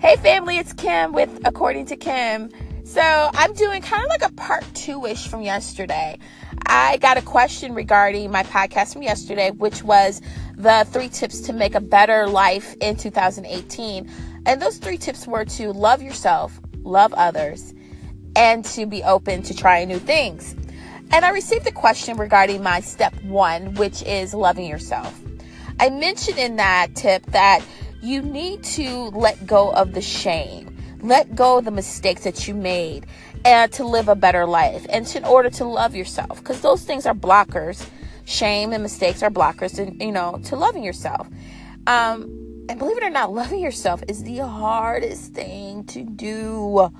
Hey, family, it's Kim with According to Kim. So, I'm doing kind of like a part two ish from yesterday. I got a question regarding my podcast from yesterday, which was the three tips to make a better life in 2018. And those three tips were to love yourself, love others, and to be open to trying new things. And I received a question regarding my step one, which is loving yourself. I mentioned in that tip that you need to let go of the shame, let go of the mistakes that you made, and to live a better life, and to, in order to love yourself, because those things are blockers. Shame and mistakes are blockers, and you know, to loving yourself. Um, and believe it or not, loving yourself is the hardest thing to do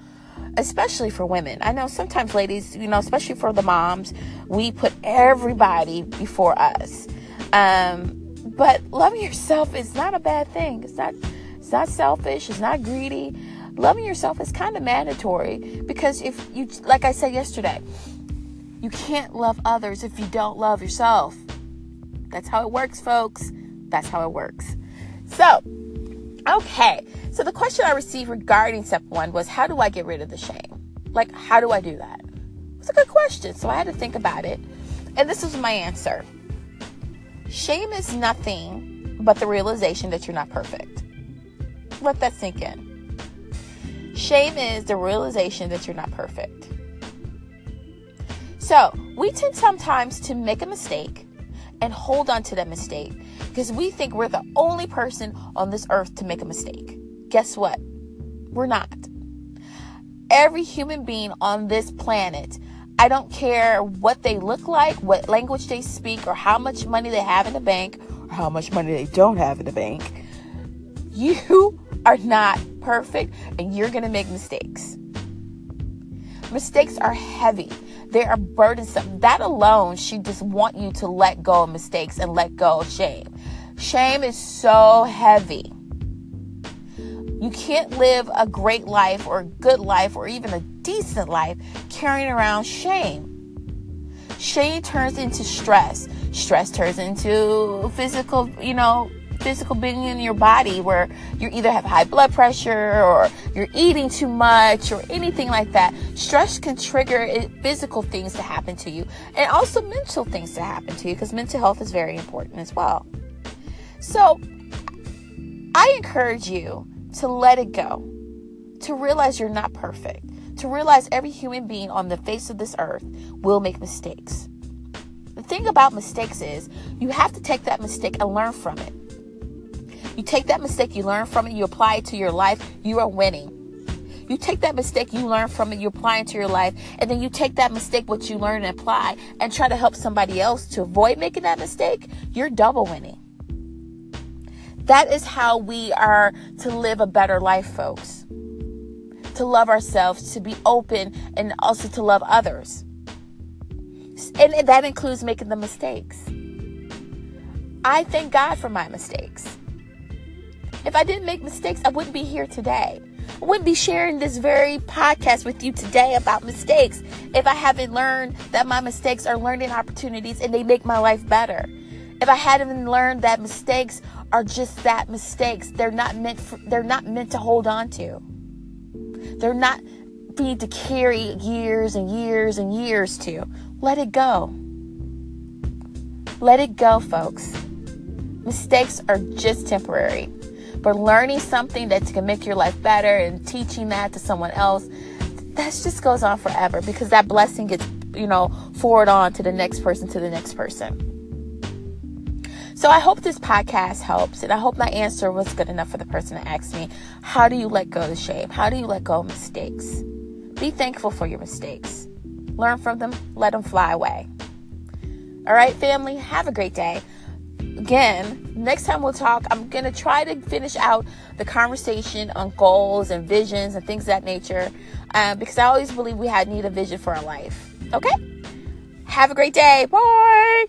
especially for women. I know sometimes ladies, you know, especially for the moms, we put everybody before us. Um, but loving yourself is not a bad thing. It's not it's not selfish, it's not greedy. Loving yourself is kind of mandatory because if you like I said yesterday, you can't love others if you don't love yourself. That's how it works, folks. That's how it works. So, okay. So the question I received regarding step 1 was how do I get rid of the shame? Like how do I do that? It's a good question. So I had to think about it. And this was my answer. Shame is nothing but the realization that you're not perfect. Let that sink in. Shame is the realization that you're not perfect. So, we tend sometimes to make a mistake and hold on to that mistake because we think we're the only person on this earth to make a mistake. Guess what? We're not. Every human being on this planet I don't care what they look like, what language they speak, or how much money they have in the bank, or how much money they don't have in the bank. You are not perfect and you're going to make mistakes. Mistakes are heavy. They are burdensome. That alone should just want you to let go of mistakes and let go of shame. Shame is so heavy. You can't live a great life or a good life or even a decent life carrying around shame. Shame turns into stress. Stress turns into physical, you know, physical being in your body where you either have high blood pressure or you're eating too much or anything like that. Stress can trigger physical things to happen to you and also mental things to happen to you because mental health is very important as well. So I encourage you to let it go, to realize you're not perfect, to realize every human being on the face of this earth will make mistakes. The thing about mistakes is you have to take that mistake and learn from it. You take that mistake, you learn from it, you apply it to your life, you are winning. You take that mistake, you learn from it, you apply it to your life, and then you take that mistake, what you learn and apply, and try to help somebody else to avoid making that mistake, you're double winning. That is how we are to live a better life, folks. To love ourselves, to be open, and also to love others. And that includes making the mistakes. I thank God for my mistakes. If I didn't make mistakes, I wouldn't be here today. I wouldn't be sharing this very podcast with you today about mistakes if I haven't learned that my mistakes are learning opportunities and they make my life better. If I hadn't learned that mistakes are just that mistakes. They're not meant for, they're not meant to hold on to. They're not need to carry years and years and years to. Let it go. Let it go, folks. Mistakes are just temporary. But learning something that can make your life better and teaching that to someone else, that just goes on forever because that blessing gets, you know, forward on to the next person, to the next person. So I hope this podcast helps, and I hope my answer was good enough for the person that asked me, How do you let go of shame? How do you let go of mistakes? Be thankful for your mistakes. Learn from them, let them fly away. All right, family, have a great day. Again, next time we'll talk, I'm going to try to finish out the conversation on goals and visions and things of that nature um, because I always believe we had need a vision for our life. Okay? Have a great day. Bye.